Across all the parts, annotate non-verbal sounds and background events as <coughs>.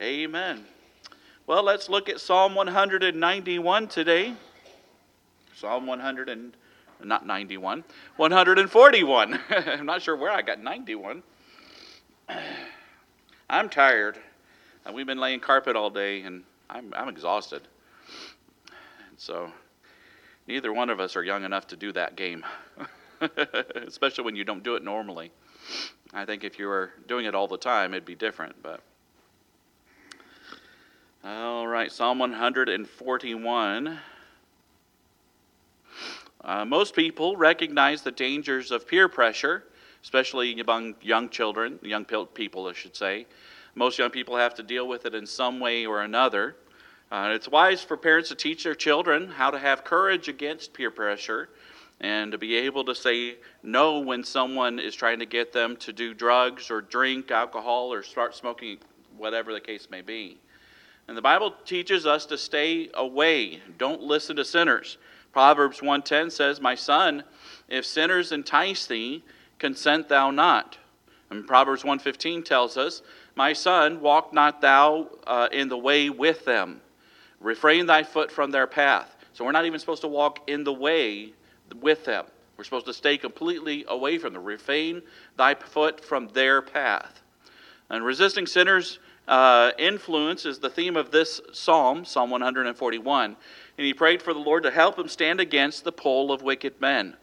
Amen. Well, let's look at Psalm 191 today. Psalm 100 and not 91, 141. <laughs> I'm not sure where I got 91. <sighs> I'm tired. Uh, we've been laying carpet all day, and I'm, I'm exhausted. So, neither one of us are young enough to do that game, <laughs> especially when you don't do it normally. I think if you were doing it all the time, it'd be different, but. All right, Psalm 141. Uh, most people recognize the dangers of peer pressure, especially among young children, young people, I should say. Most young people have to deal with it in some way or another. Uh, it's wise for parents to teach their children how to have courage against peer pressure and to be able to say no when someone is trying to get them to do drugs or drink alcohol or start smoking, whatever the case may be. And the Bible teaches us to stay away. Don't listen to sinners. Proverbs 1:10 says, "My son, if sinners entice thee, consent thou not." And Proverbs 1:15 tells us, "My son, walk not thou uh, in the way with them. Refrain thy foot from their path." So we're not even supposed to walk in the way with them. We're supposed to stay completely away from them. Refrain thy foot from their path. And resisting sinners uh, influence is the theme of this psalm, Psalm 141. And he prayed for the Lord to help him stand against the pull of wicked men.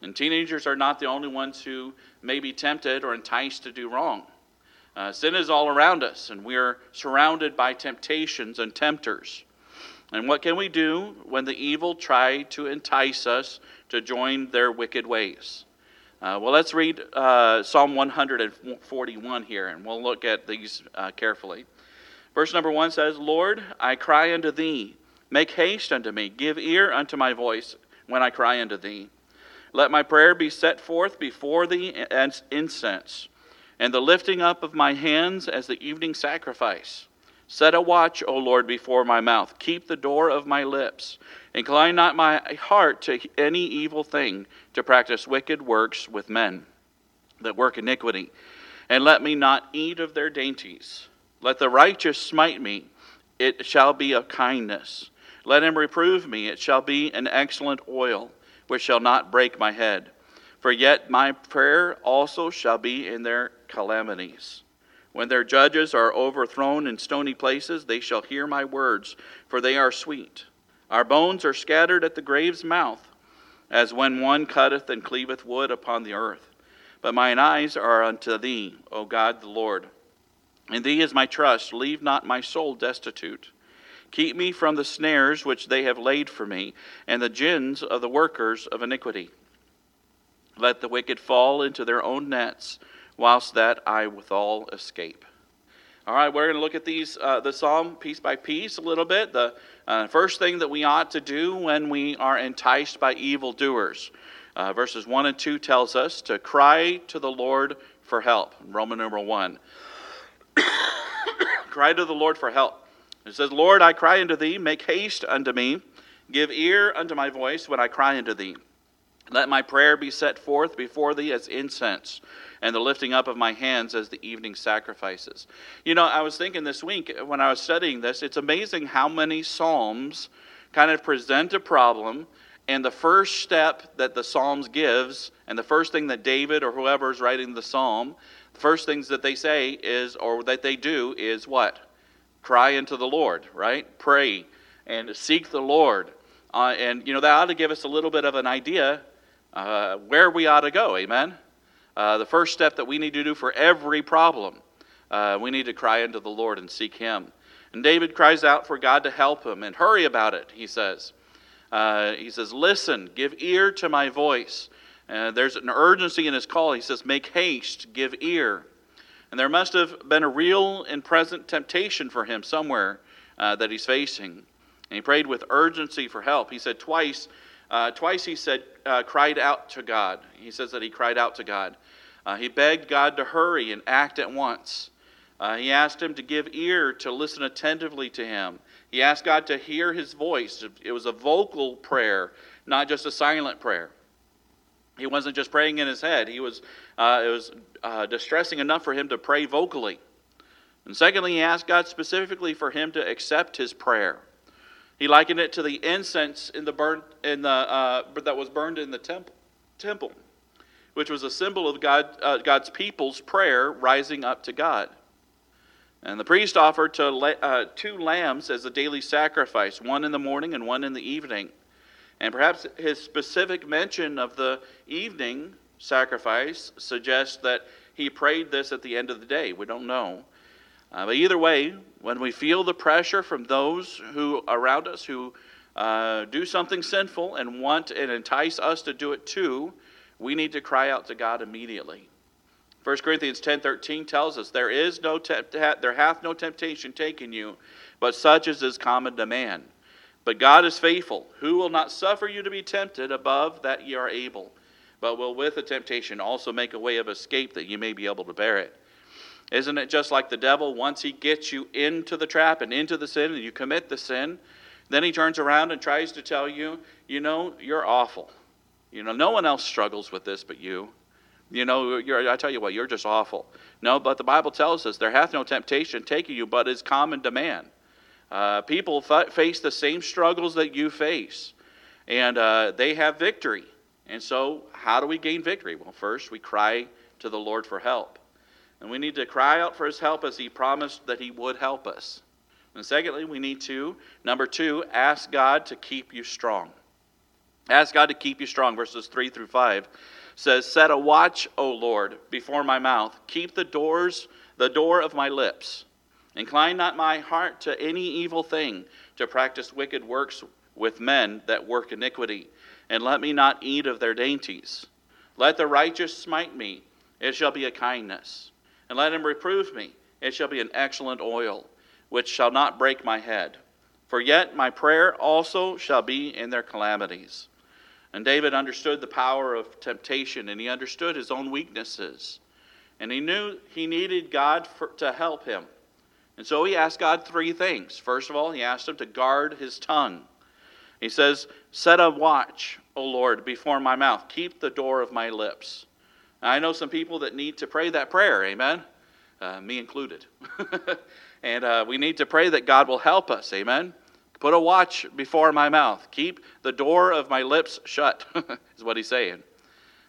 And teenagers are not the only ones who may be tempted or enticed to do wrong. Uh, sin is all around us, and we are surrounded by temptations and tempters. And what can we do when the evil try to entice us to join their wicked ways? Uh, well, let's read uh, Psalm 141 here, and we'll look at these uh, carefully. Verse number one says, Lord, I cry unto thee. Make haste unto me. Give ear unto my voice when I cry unto thee. Let my prayer be set forth before thee as incense, and the lifting up of my hands as the evening sacrifice. Set a watch, O Lord, before my mouth. Keep the door of my lips. Incline not my heart to any evil thing, to practice wicked works with men that work iniquity. And let me not eat of their dainties. Let the righteous smite me, it shall be of kindness. Let him reprove me, it shall be an excellent oil, which shall not break my head. For yet my prayer also shall be in their calamities. When their judges are overthrown in stony places, they shall hear my words, for they are sweet. Our bones are scattered at the grave's mouth, as when one cutteth and cleaveth wood upon the earth. But mine eyes are unto thee, O God the Lord. In thee is my trust. Leave not my soul destitute. Keep me from the snares which they have laid for me, and the gins of the workers of iniquity. Let the wicked fall into their own nets whilst that I withal escape. All right, we're going to look at these uh, the psalm piece by piece a little bit. The uh, first thing that we ought to do when we are enticed by evildoers, uh, verses one and two tells us to cry to the Lord for help. Roman number one, <coughs> cry to the Lord for help. It says, "Lord, I cry unto thee; make haste unto me; give ear unto my voice when I cry unto thee." Let my prayer be set forth before thee as incense, and the lifting up of my hands as the evening sacrifices. You know, I was thinking this week when I was studying this, it's amazing how many Psalms kind of present a problem, and the first step that the Psalms gives, and the first thing that David or whoever is writing the Psalm, the first things that they say is, or that they do, is what? Cry unto the Lord, right? Pray and seek the Lord. Uh, and, you know, that ought to give us a little bit of an idea uh, where we ought to go. Amen? Uh, the first step that we need to do for every problem, uh, we need to cry unto the Lord and seek Him. And David cries out for God to help him and hurry about it, he says. Uh, he says, Listen, give ear to my voice. Uh, there's an urgency in his call. He says, Make haste, give ear. And there must have been a real and present temptation for him somewhere uh, that he's facing. And he prayed with urgency for help. He said twice, uh, twice he said, uh, cried out to God. He says that he cried out to God. Uh, he begged God to hurry and act at once. Uh, he asked him to give ear, to listen attentively to him. He asked God to hear his voice. It was a vocal prayer, not just a silent prayer. He wasn't just praying in his head. He was, uh, it was uh, distressing enough for him to pray vocally. And secondly, he asked God specifically for him to accept his prayer. He likened it to the incense in the burn, in the, uh, that was burned in the temple, temple, which was a symbol of God, uh, God's people's prayer rising up to God. And the priest offered to, uh, two lambs as a daily sacrifice, one in the morning and one in the evening. And perhaps his specific mention of the evening sacrifice suggests that he prayed this at the end of the day. We don't know. Uh, but either way, when we feel the pressure from those who around us who uh, do something sinful and want and entice us to do it too, we need to cry out to God immediately. 1 Corinthians 10:13 tells us there is no there hath no temptation taken you, but such as is common to man. But God is faithful, who will not suffer you to be tempted above that ye are able, but will with the temptation also make a way of escape that you may be able to bear it. Isn't it just like the devil? Once he gets you into the trap and into the sin and you commit the sin, then he turns around and tries to tell you, you know, you're awful. You know, no one else struggles with this but you. You know, I tell you what, you're just awful. No, but the Bible tells us there hath no temptation taken you, but is common to man. Uh, people f- face the same struggles that you face, and uh, they have victory. And so, how do we gain victory? Well, first, we cry to the Lord for help. And we need to cry out for his help as he promised that he would help us. And secondly, we need to, number two, ask God to keep you strong. Ask God to keep you strong. Verses 3 through 5 says, Set a watch, O Lord, before my mouth. Keep the doors, the door of my lips. Incline not my heart to any evil thing, to practice wicked works with men that work iniquity, and let me not eat of their dainties. Let the righteous smite me, it shall be a kindness and let him reprove me. It shall be an excellent oil, which shall not break my head. For yet my prayer also shall be in their calamities. And David understood the power of temptation, and he understood his own weaknesses. And he knew he needed God for, to help him. And so he asked God three things. First of all, he asked him to guard his tongue. He says, Set a watch, O Lord, before my mouth. Keep the door of my lips. I know some people that need to pray that prayer, amen? Uh, me included. <laughs> and uh, we need to pray that God will help us, amen? Put a watch before my mouth. Keep the door of my lips shut, <laughs> is what he's saying.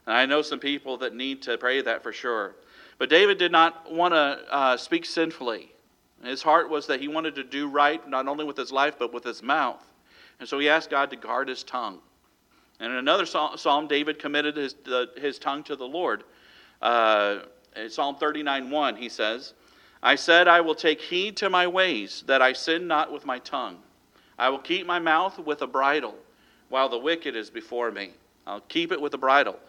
And I know some people that need to pray that for sure. But David did not want to uh, speak sinfully. His heart was that he wanted to do right, not only with his life, but with his mouth. And so he asked God to guard his tongue. And in another psalm, David committed his, his tongue to the Lord. Uh, in Psalm 39 1, he says, I said, I will take heed to my ways, that I sin not with my tongue. I will keep my mouth with a bridle, while the wicked is before me. I'll keep it with a bridle.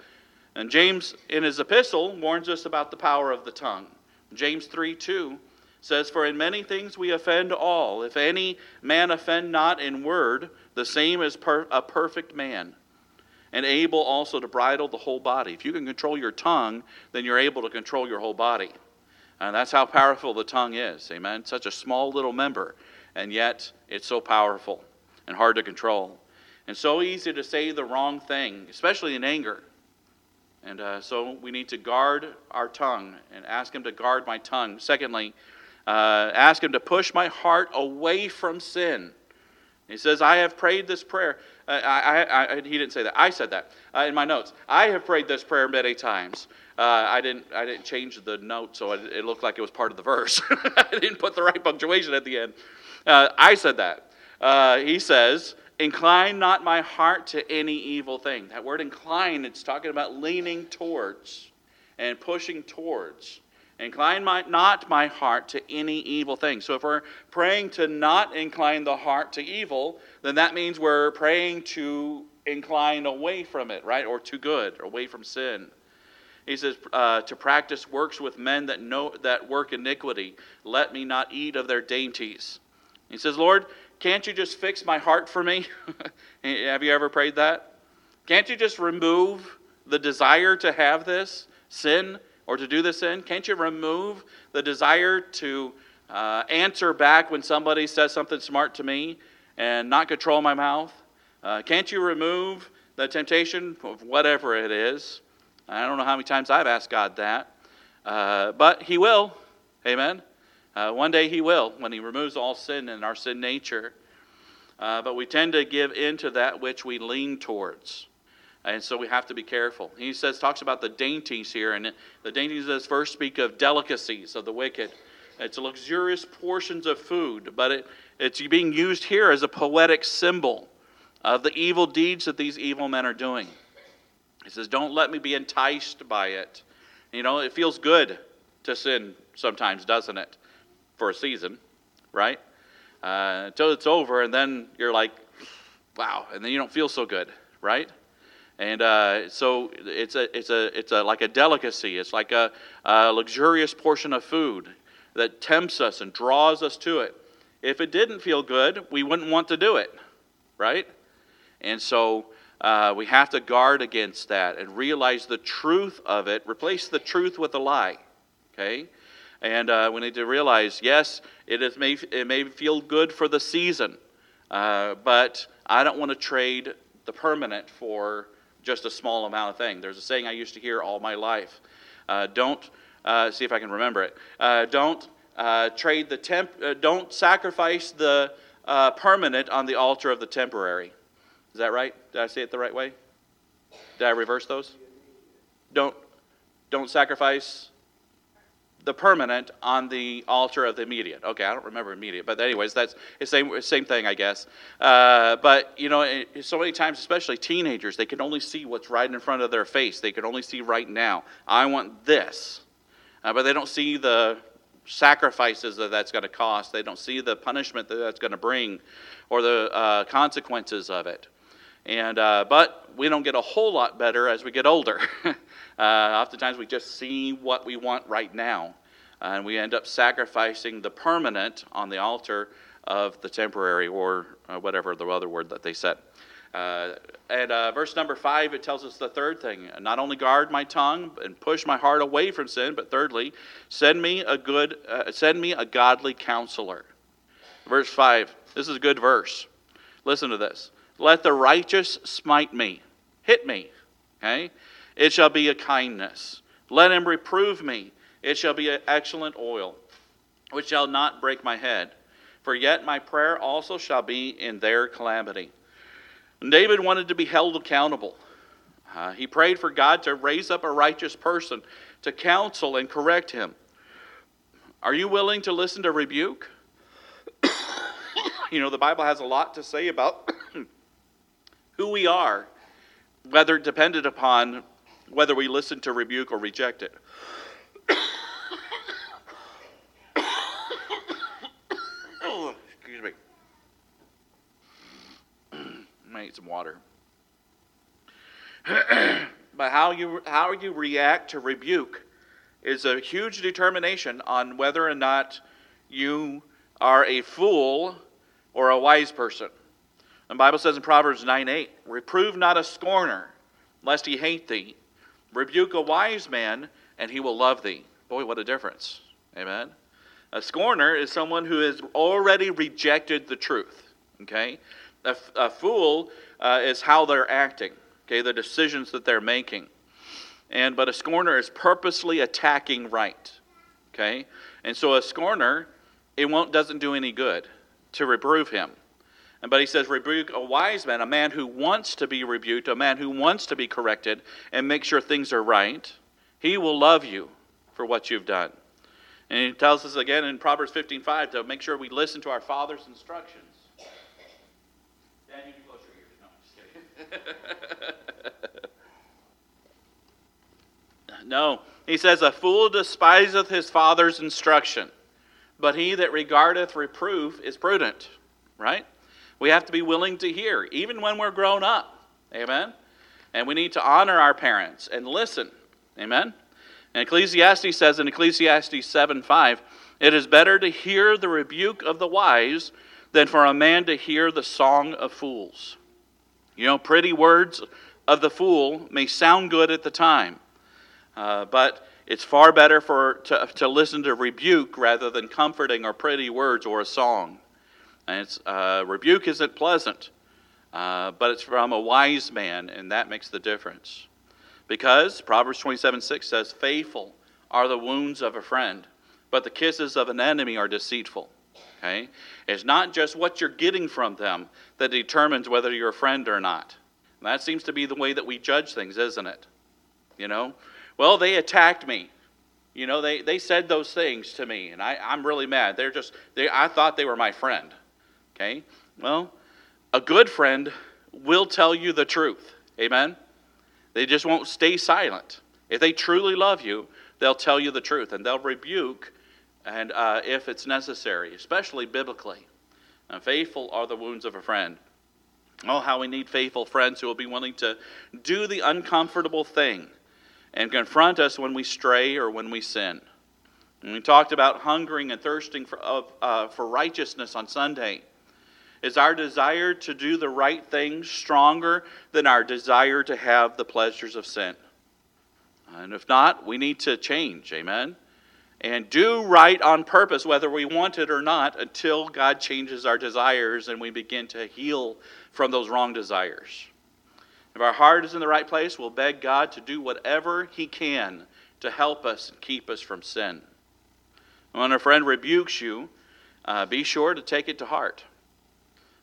And James, in his epistle, warns us about the power of the tongue. James 3 2 says, For in many things we offend all. If any man offend not in word, the same is per- a perfect man and able also to bridle the whole body. If you can control your tongue, then you're able to control your whole body. And that's how powerful the tongue is. Amen. Such a small little member, and yet it's so powerful and hard to control. And so easy to say the wrong thing, especially in anger. And uh, so we need to guard our tongue and ask Him to guard my tongue. Secondly, uh, ask Him to push my heart away from sin. He says, I have prayed this prayer. Uh, I, I, I, he didn't say that. I said that uh, in my notes. I have prayed this prayer many times. Uh, I, didn't, I didn't change the note so it, it, looked like it was part of the verse. <laughs> I didn't put the right punctuation at the end. Uh, I said that. Uh, he says, Incline not my heart to any evil thing. That word incline, it's talking about leaning towards and pushing towards. Incline my, not my heart to any evil thing. So if we're praying to not incline the heart to evil, then that means we're praying to incline away from it, right? Or to good, or away from sin. He says, uh, to practice works with men that know that work iniquity. Let me not eat of their dainties. He says, Lord, can't you just fix my heart for me? <laughs> have you ever prayed that? Can't you just remove the desire to have this sin or to do this sin? Can't you remove the desire to uh, answer back when somebody says something smart to me and not control my mouth? Uh, can't you remove the temptation of whatever it is? I don't know how many times I've asked God that, uh, but He will. Amen. Uh, one day he will, when he removes all sin and our sin nature. Uh, but we tend to give in to that which we lean towards. And so we have to be careful. He says, talks about the dainties here, and the dainties does first speak of delicacies of the wicked. It's luxurious portions of food, but it, it's being used here as a poetic symbol of the evil deeds that these evil men are doing. He says, Don't let me be enticed by it. You know, it feels good to sin sometimes, doesn't it? For a season, right? Uh, until it's over, and then you're like, wow, and then you don't feel so good, right? And uh, so it's a, it's a, it's a, like a delicacy. It's like a, a luxurious portion of food that tempts us and draws us to it. If it didn't feel good, we wouldn't want to do it, right? And so uh, we have to guard against that and realize the truth of it. Replace the truth with a lie, okay? And uh, we need to realize, yes, it, is may, it may feel good for the season, uh, but I don't want to trade the permanent for just a small amount of thing. There's a saying I used to hear all my life. Uh, don't uh, see if I can remember it. Uh, don't uh, trade the temp. Don't sacrifice the permanent on the altar of the temporary. Is that right? Did I say it the right way? Did I reverse those? Don't don't sacrifice the permanent on the altar of the immediate. Okay, I don't remember immediate, but anyways, that's the same same thing, I guess. Uh, but you know, so many times, especially teenagers, they can only see what's right in front of their face. They can only see right now. I want this, uh, but they don't see the sacrifices that that's going to cost. They don't see the punishment that that's going to bring, or the uh, consequences of it. And uh, but we don't get a whole lot better as we get older. <laughs> Uh, oftentimes we just see what we want right now, and we end up sacrificing the permanent on the altar of the temporary or uh, whatever the other word that they said. Uh, and uh, verse number five, it tells us the third thing: not only guard my tongue and push my heart away from sin, but thirdly, send me a good, uh, send me a godly counselor. Verse five. This is a good verse. Listen to this. Let the righteous smite me, hit me. Okay, it shall be a kindness. Let him reprove me. It shall be an excellent oil, which shall not break my head. For yet my prayer also shall be in their calamity. David wanted to be held accountable. Uh, he prayed for God to raise up a righteous person to counsel and correct him. Are you willing to listen to rebuke? <coughs> you know, the Bible has a lot to say about <coughs> who we are, whether dependent upon whether we listen to rebuke or reject it. Oh, excuse me. <clears throat> I need some water. <clears throat> but how you how you react to rebuke is a huge determination on whether or not you are a fool or a wise person. The Bible says in Proverbs 9 8, Reprove not a scorner, lest he hate thee. Rebuke a wise man, and he will love thee. Boy, what a difference. Amen. A scorner is someone who has already rejected the truth. Okay? A, fool uh, is how they're acting. Okay, the decisions that they're making. And but a scorner is purposely attacking right. Okay? And so a scorner, it won't doesn't do any good to reprove him. But he says, rebuke a wise man, a man who wants to be rebuked, a man who wants to be corrected and make sure things are right. He will love you for what you've done. And he tells us again in Proverbs 15:5 to make sure we listen to our father's instructions. Dad, you can close your ears. No, just kidding. <laughs> no, he says, A fool despiseth his father's instruction, but he that regardeth reproof is prudent. Right? We have to be willing to hear, even when we're grown up. Amen? And we need to honor our parents and listen. Amen? And Ecclesiastes says in Ecclesiastes 7 5, it is better to hear the rebuke of the wise than for a man to hear the song of fools. You know, pretty words of the fool may sound good at the time, uh, but it's far better for, to, to listen to rebuke rather than comforting or pretty words or a song. Uh, rebuke isn't pleasant, uh, but it's from a wise man, and that makes the difference. Because Proverbs 27 6 says, Faithful are the wounds of a friend, but the kisses of an enemy are deceitful. Okay? It's not just what you're getting from them that determines whether you're a friend or not. And that seems to be the way that we judge things, isn't it? You know? Well, they attacked me. You know, they, they said those things to me, and I, I'm really mad. They're just, they, I thought they were my friend. Okay? Well, a good friend will tell you the truth. Amen? They just won't stay silent. If they truly love you, they'll tell you the truth, and they'll rebuke and uh, if it's necessary, especially biblically. And faithful are the wounds of a friend. Oh, how we need faithful friends who will be willing to do the uncomfortable thing and confront us when we stray or when we sin. And we talked about hungering and thirsting for, uh, for righteousness on Sunday. Is our desire to do the right thing stronger than our desire to have the pleasures of sin? And if not, we need to change. Amen? And do right on purpose, whether we want it or not, until God changes our desires and we begin to heal from those wrong desires. If our heart is in the right place, we'll beg God to do whatever He can to help us and keep us from sin. When a friend rebukes you, uh, be sure to take it to heart.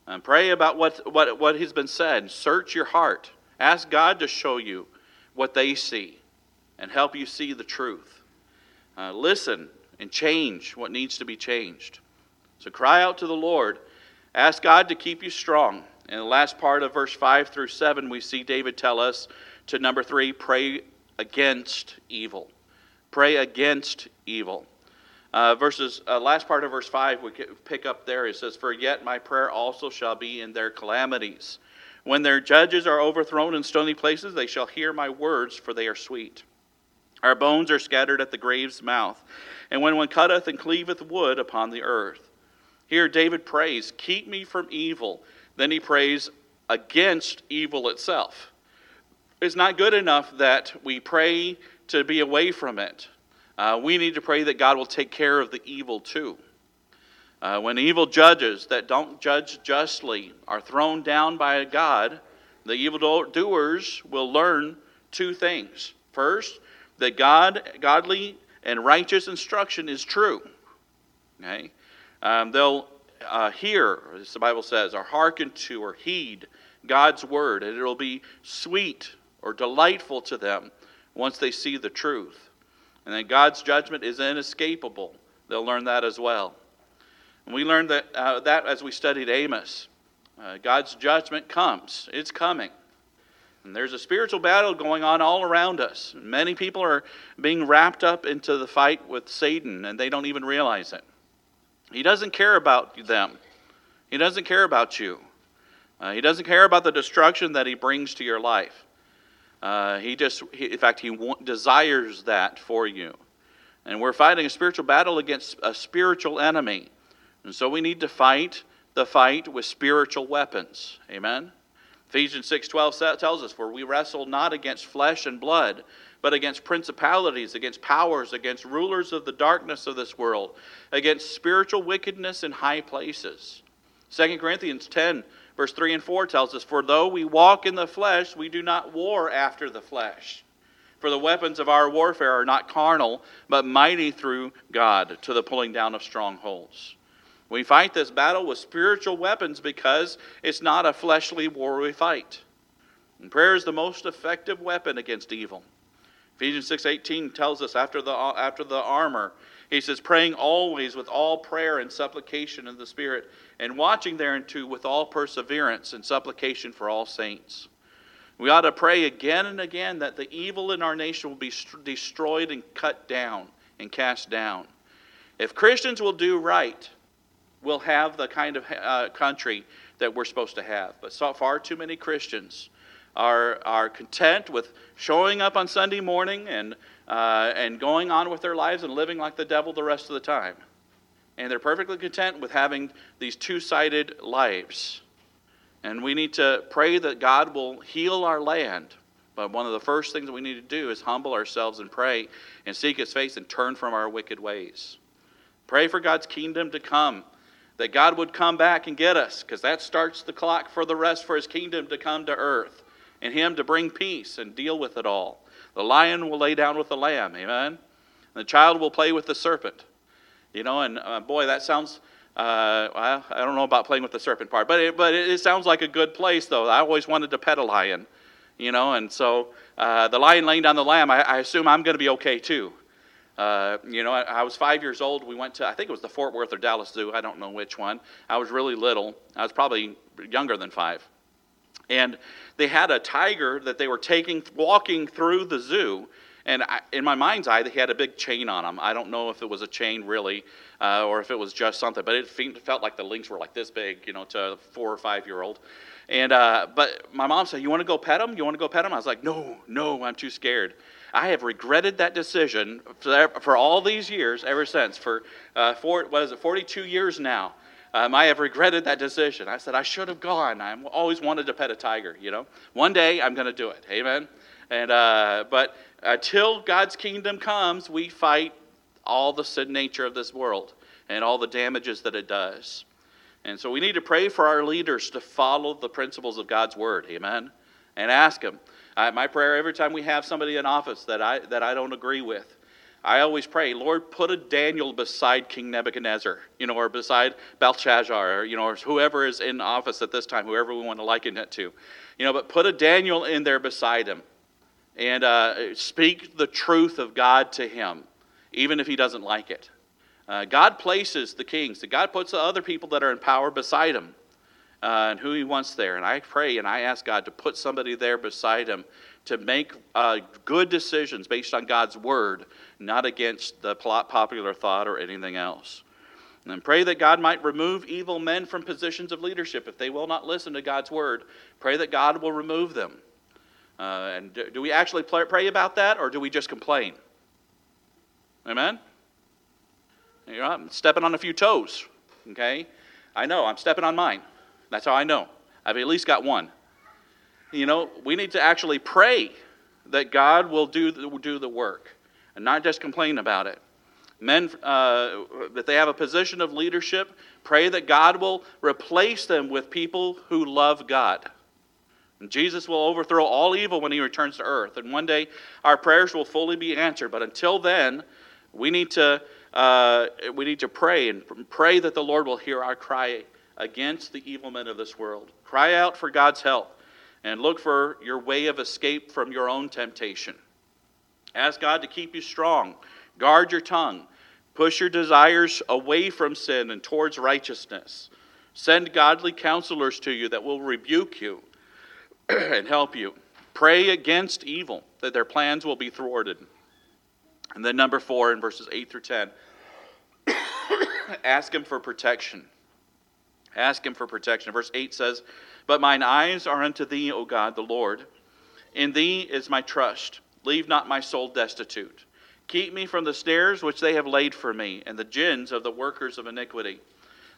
And pray about what, what, what has been said. Search your heart. Ask God to show you what they see and help you see the truth. Uh, listen and change what needs to be changed. So cry out to the Lord. Ask God to keep you strong. In the last part of verse 5 through 7, we see David tell us to number 3 pray against evil. Pray against evil. Uh, verses uh, last part of verse 5 we pick up there. It says for yet my prayer also shall be in their calamities. When their judges are overthrown in stony places they shall hear my words for they are sweet. Our bones are scattered at the grave's mouth and when one cutteth and cleaveth wood upon the earth. Here david prays keep me from evil. Then he prays against evil itself. It's not good enough that we pray to be away from it. Uh, we need to pray that God will take care of the evil too. Uh, when evil judges that don't judge justly are thrown down by God, the evil doers will learn two things. First, that God, godly and righteous instruction is true. Okay? Um, they'll uh, hear, as the Bible says, or hearken to or heed God's word, and it'll be sweet or delightful to them once they see the truth. And then God's judgment is inescapable. They'll learn that as well. And we learned that, uh, that as we studied Amos. Uh, God's judgment comes, it's coming. And there's a spiritual battle going on all around us. Many people are being wrapped up into the fight with Satan, and they don't even realize it. He doesn't care about them, He doesn't care about you. Uh, he doesn't care about the destruction that He brings to your life. Uh, he just, he, in fact, He desires that for you. And we're fighting a spiritual battle against a spiritual enemy. And so we need to fight the fight with spiritual weapons. Amen? Ephesians 6:12 tells us for we wrestle not against flesh and blood but against principalities, against powers, against rulers of the darkness of this world, against spiritual wickedness in high places. 2 Corinthians 10, verse 3 and 4 tells us, For though we walk in the flesh, we do not war after the flesh. For the weapons of our warfare are not carnal, but mighty through God to the pulling down of strongholds. We fight this battle with spiritual weapons because it's not a fleshly war we fight. And prayer is the most effective weapon against evil. Ephesians 6:18 tells us after the after the armor, he says praying always with all prayer and supplication in the spirit and watching thereunto with all perseverance and supplication for all saints. We ought to pray again and again that the evil in our nation will be destroyed and cut down and cast down. If Christians will do right, we'll have the kind of uh, country that we're supposed to have. But so far too many Christians are, are content with showing up on Sunday morning and, uh, and going on with their lives and living like the devil the rest of the time. And they're perfectly content with having these two sided lives. And we need to pray that God will heal our land. But one of the first things we need to do is humble ourselves and pray and seek His face and turn from our wicked ways. Pray for God's kingdom to come, that God would come back and get us, because that starts the clock for the rest for His kingdom to come to earth and him to bring peace and deal with it all. The lion will lay down with the lamb, amen? And The child will play with the serpent. You know, and uh, boy, that sounds. Uh, well, I don't know about playing with the serpent part, but it, but it, sounds like a good place, though. I always wanted to pet a lion, you know, and so uh, the lion laying down the lamb, I, I assume I'm going to be okay too. Uh, you know, I, I, was five years old. We went to, I think it was the Fort Worth or Dallas Zoo. I don't know which one. I was really little. I was probably younger than five. And they had a tiger that they were taking, walking through the zoo. And I, in my mind's eye, they had a big chain on them. I don't know if it was a chain really, uh, or if it was just something, but it felt like the links were like this big, you know, to a four or five year old. And uh, but my mom said, "You want to go pet him? You want to go pet him?" I was like, "No, no, I'm too scared." I have regretted that decision for, for all these years, ever since. For uh, four, what is it, 42 years now. Um, I have regretted that decision. I said I should have gone. I always wanted to pet a tiger. You know, one day I'm going to do it. Amen. And uh, but until God's kingdom comes, we fight all the sin nature of this world and all the damages that it does. And so we need to pray for our leaders to follow the principles of God's word. Amen. And ask. Uh, my prayer every time we have somebody in office that I, that I don't agree with, I always pray, Lord, put a Daniel beside King Nebuchadnezzar, you know, or beside Belshazzar, or, you know, or whoever is in office at this time, whoever we want to liken it to. You know, but put a Daniel in there beside him and uh, speak the truth of God to him, even if he doesn't like it. Uh, God places the kings, God puts the other people that are in power beside him. Uh, and who he wants there. And I pray and I ask God to put somebody there beside him to make uh, good decisions based on God's word, not against the popular thought or anything else. And pray that God might remove evil men from positions of leadership. If they will not listen to God's word, pray that God will remove them. Uh, and do, do, we actually pray about that, or do we just complain? Amen? You know, I'm stepping on a few toes, okay? I know, I'm stepping on mine. That's how I know. I've at least got one. You know, we need to actually pray that God will do the, do the work and not just complain about it. Men, uh, that they have a position of leadership, pray that God will replace them with people who love God. And Jesus will overthrow all evil when he returns to earth. And one day our prayers will fully be answered. But until then, we need to, uh, we need to pray and pray that the Lord will hear our cry against the evil men of this world. Cry out for God's help and look for your way of escape from your own temptation. Ask God to keep you strong. Guard your tongue. Push your desires away from sin and towards righteousness. Send godly counselors to you that will rebuke you <clears throat> and help you. Pray against evil, that their plans will be thwarted. And then, number four, in verses 8 through 10, <coughs> ask Him for protection. Ask Him for protection. Verse 8 says, But mine eyes are unto Thee, O God, the Lord. In Thee is my trust. Leave not my soul destitute. Keep me from the snares which they have laid for me, and the gins of the workers of iniquity.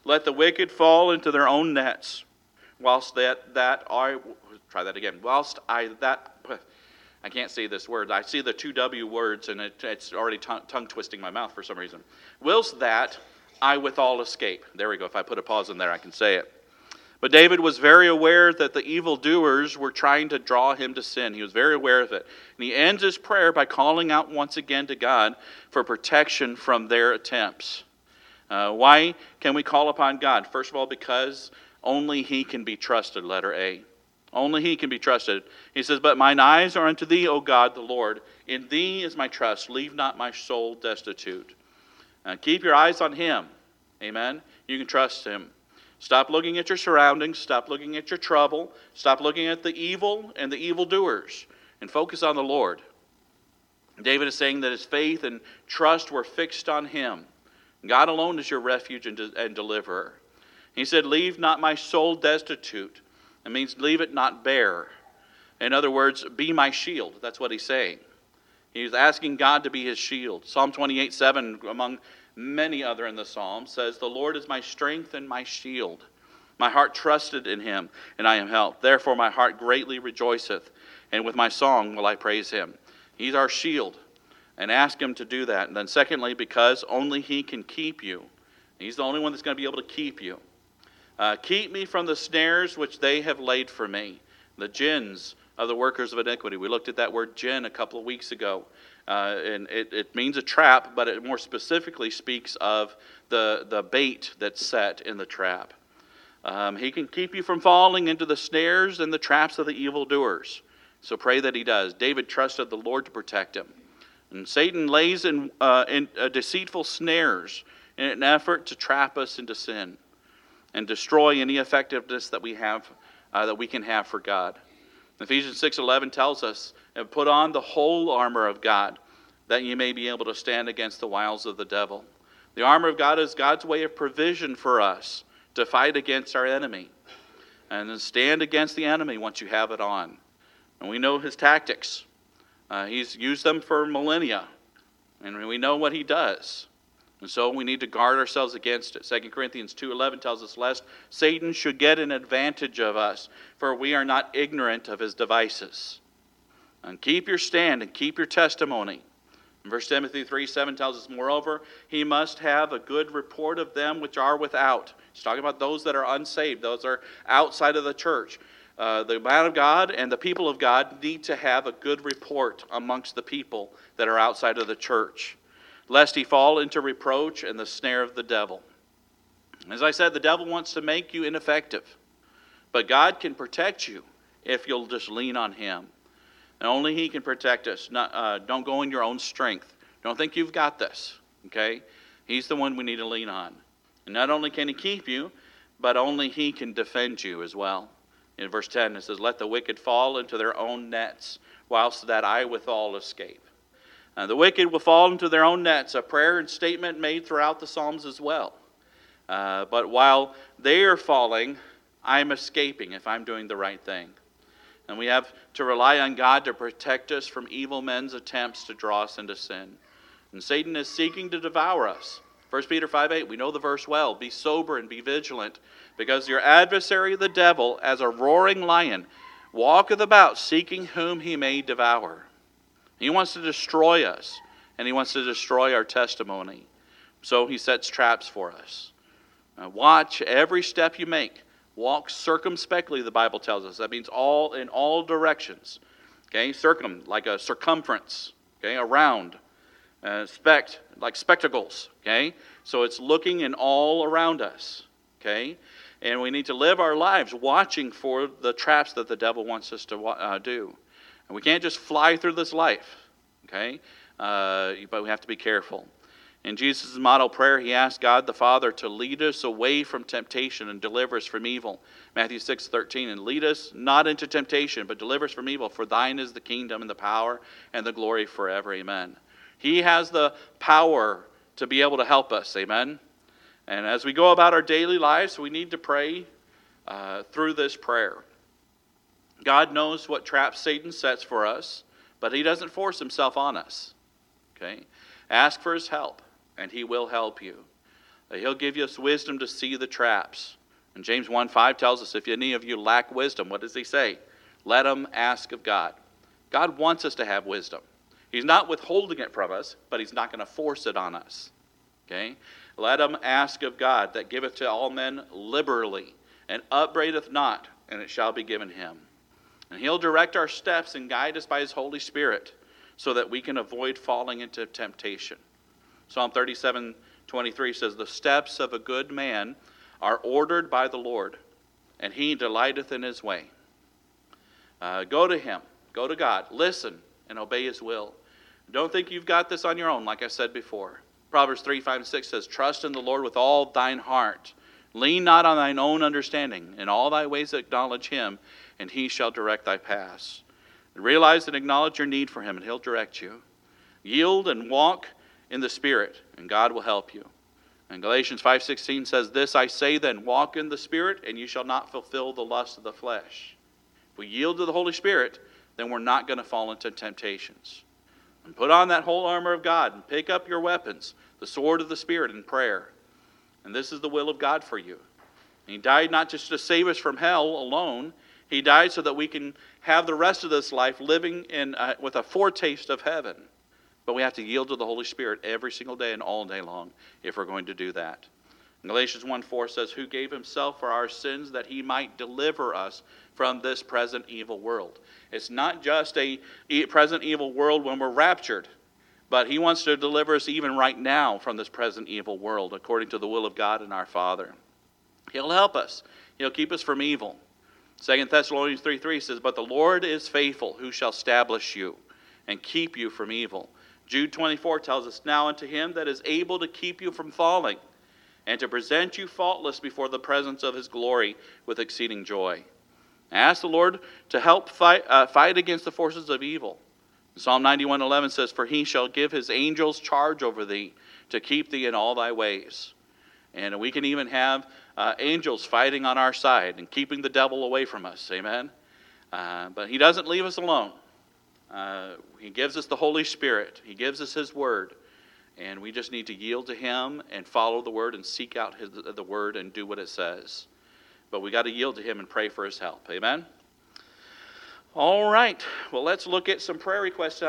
Let the wicked fall into their own nets, whilst that, that I, try that again, whilst I, that, I can't say this word. I see the two W words, and it, it's already tongue twisting my mouth for some reason. Whilst that I withal escape. There we go. If I put a pause in there, I can say it. But David was very aware that the evildoers were trying to draw him to sin. He was very aware of it. And he ends his prayer by calling out once again to God for protection from their attempts. Uh, why can we call upon God? First of all, because only He can be trusted, letter A. Only He can be trusted. He says, But mine eyes are unto Thee, O God the Lord. In Thee is my trust. Leave not my soul destitute. Uh, keep your eyes on Him. Amen. You can trust Him. Stop looking at your surroundings. Stop looking at your trouble. Stop looking at the evil and the evildoers and focus on the Lord. David is saying that his faith and trust were fixed on him. God alone is your refuge and, de- and deliverer. He said, Leave not my soul destitute. It means leave it not bare. In other words, be my shield. That's what he's saying. He's asking God to be his shield. Psalm 28 7, among many other in the psalm, says, The Lord is my strength and my shield. My heart trusted in him, and I am helped. Therefore, my heart greatly rejoiceth, and with my song will I praise him. He's our shield, and ask him to do that. And then, secondly, because only he can keep you. He's the only one that's going to be able to keep you. Uh, keep me from the snares which they have laid for me, the gins of the workers of iniquity. We looked at that word gin a couple of weeks ago. Uh, and it, it means a trap, but it more specifically speaks of the, the bait that's set in the trap. Um, he can keep you from falling into the snares and the traps of the evildoers. So pray that he does. David trusted the Lord to protect him. And Satan lays in, uh, in uh, deceitful snares in an effort to trap us into sin and destroy any effectiveness that we have, uh, that we can have for God. Ephesians 6:11 tells us, "And put on the whole armor of God, that you may be able to stand against the wiles of the devil." The armor of God is God's way of provision for us to fight against our enemy and then stand against the enemy once you have it on. And we know his tactics. Uh, he's used them for millennia, and we know what he does. And so we need to guard ourselves against it. 2 Corinthians 2:11 tells us lest Satan should get an advantage of us, for we are not ignorant of his devices. And keep your stand and keep your testimony. 1 Timothy 3 7 tells us, Moreover, he must have a good report of them which are without. He's talking about those that are unsaved, those are outside of the church. Uh, the man of God and the people of God need to have a good report amongst the people that are outside of the church, lest he fall into reproach and the snare of the devil. As I said, the devil wants to make you ineffective, but God can protect you if you'll just lean on him. And only He can protect us. Not, uh, don't go in your own strength. Don't think you've got this. Okay? He's the one we need to lean on. And not only can He keep you, but only He can defend you as well. In verse 10, it says, Let the wicked fall into their own nets, whilst that I withal escape. The wicked will fall into their own nets, a prayer and statement made throughout the Psalms as well. Uh, but while they are falling, I'm escaping if I'm doing the right thing. And we have to rely on God to protect us from evil men's attempts to draw us into sin. And Satan is seeking to devour us. 1 Peter 5 8, we know the verse well. Be sober and be vigilant, because your adversary, the devil, as a roaring lion, walketh about seeking whom he may devour. He wants to destroy us, and he wants to destroy our testimony. So he sets traps for us. Now watch every step you make. Walk circumspectly, the Bible tells us. That means all in all directions. Okay, circum, like a circumference, okay, around. Uh, spect, like spectacles, okay? So it's looking in all around us, okay? And we need to live our lives watching for the traps that the devil wants us to uh, do. And we can't just fly through this life, okay? Uh, but we have to be careful. In Jesus' model prayer, he asked God the Father to lead us away from temptation and deliver us from evil. Matthew 6 13, and lead us not into temptation, but deliver us from evil, for thine is the kingdom and the power and the glory forever. Amen. He has the power to be able to help us. Amen. And as we go about our daily lives, we need to pray uh, through this prayer. God knows what traps Satan sets for us, but he doesn't force himself on us. Okay? Ask for his help and he will help you. Uh, he'll give us wisdom to see the traps. And James 1 5 tells us if any of you lack wisdom, what does he say? Let him ask of God. God wants us to have wisdom. He's not withholding it from us, but he's not going to force it on us. Okay? Let him ask of God that giveth to all men liberally, and upbraideth not, and it shall be given him. And he'll direct our steps and guide us by his Holy Spirit so that we can avoid falling into temptation. Psalm 37 23 says, The steps of a good man are ordered by the Lord, and he delighteth in his way. Uh, go to him, go to God, listen, and obey his will. Don't think you've got this on your own, like I said before. Proverbs 3 5 and 6 says, Trust in the Lord with all thine heart. Lean not on thine own understanding. In all thy ways acknowledge him, and he shall direct thy paths. Realize and acknowledge your need for him, and he'll direct you. Yield and walk in the Spirit, and God will help you. And Galatians 5:16 says, "This I say then, walk in the Spirit, and you shall not fulfill the lust of the flesh." If we yield to the Holy Spirit, then we're not going to fall into temptations. And put on that whole armor of God and pick up your weapons, the sword of the Spirit in prayer. And this is the will of God for you. And he died not just to save us from hell alone, he died so that we can have the rest of this life living in, uh, with a foretaste of heaven. But we have to yield to the Holy Spirit every single day and all day long if we're going to do that. Galatians 1 4 says, Who gave himself for our sins that he might deliver us from this present evil world. It's not just a present evil world when we're raptured, but He wants to deliver us even right now from this present evil world, according to the will of God and our Father. He'll help us, He'll keep us from evil. 2 Thessalonians 3 3 says, But the Lord is faithful, who shall establish you and keep you from evil. Jude 24 tells us, Now unto him that is able to keep you from falling, and to present you faultless before the presence of his glory with exceeding joy. Ask the Lord to help fight, uh, fight against the forces of evil. Psalm 91:11 says, "For he shall give his angels charge over thee to keep thee in all thy ways." And we can even have uh, angels fighting on our side and keeping the devil away from us. Amen. Uh, but he doesn't leave us alone. Uh, he gives us the Holy Spirit. He gives us His Word, and we just need to yield to Him and follow the Word and seek out his, the Word and do what it says. But we got to yield to Him and pray for His help. Amen. All right. Well, let's look at some prayer requests.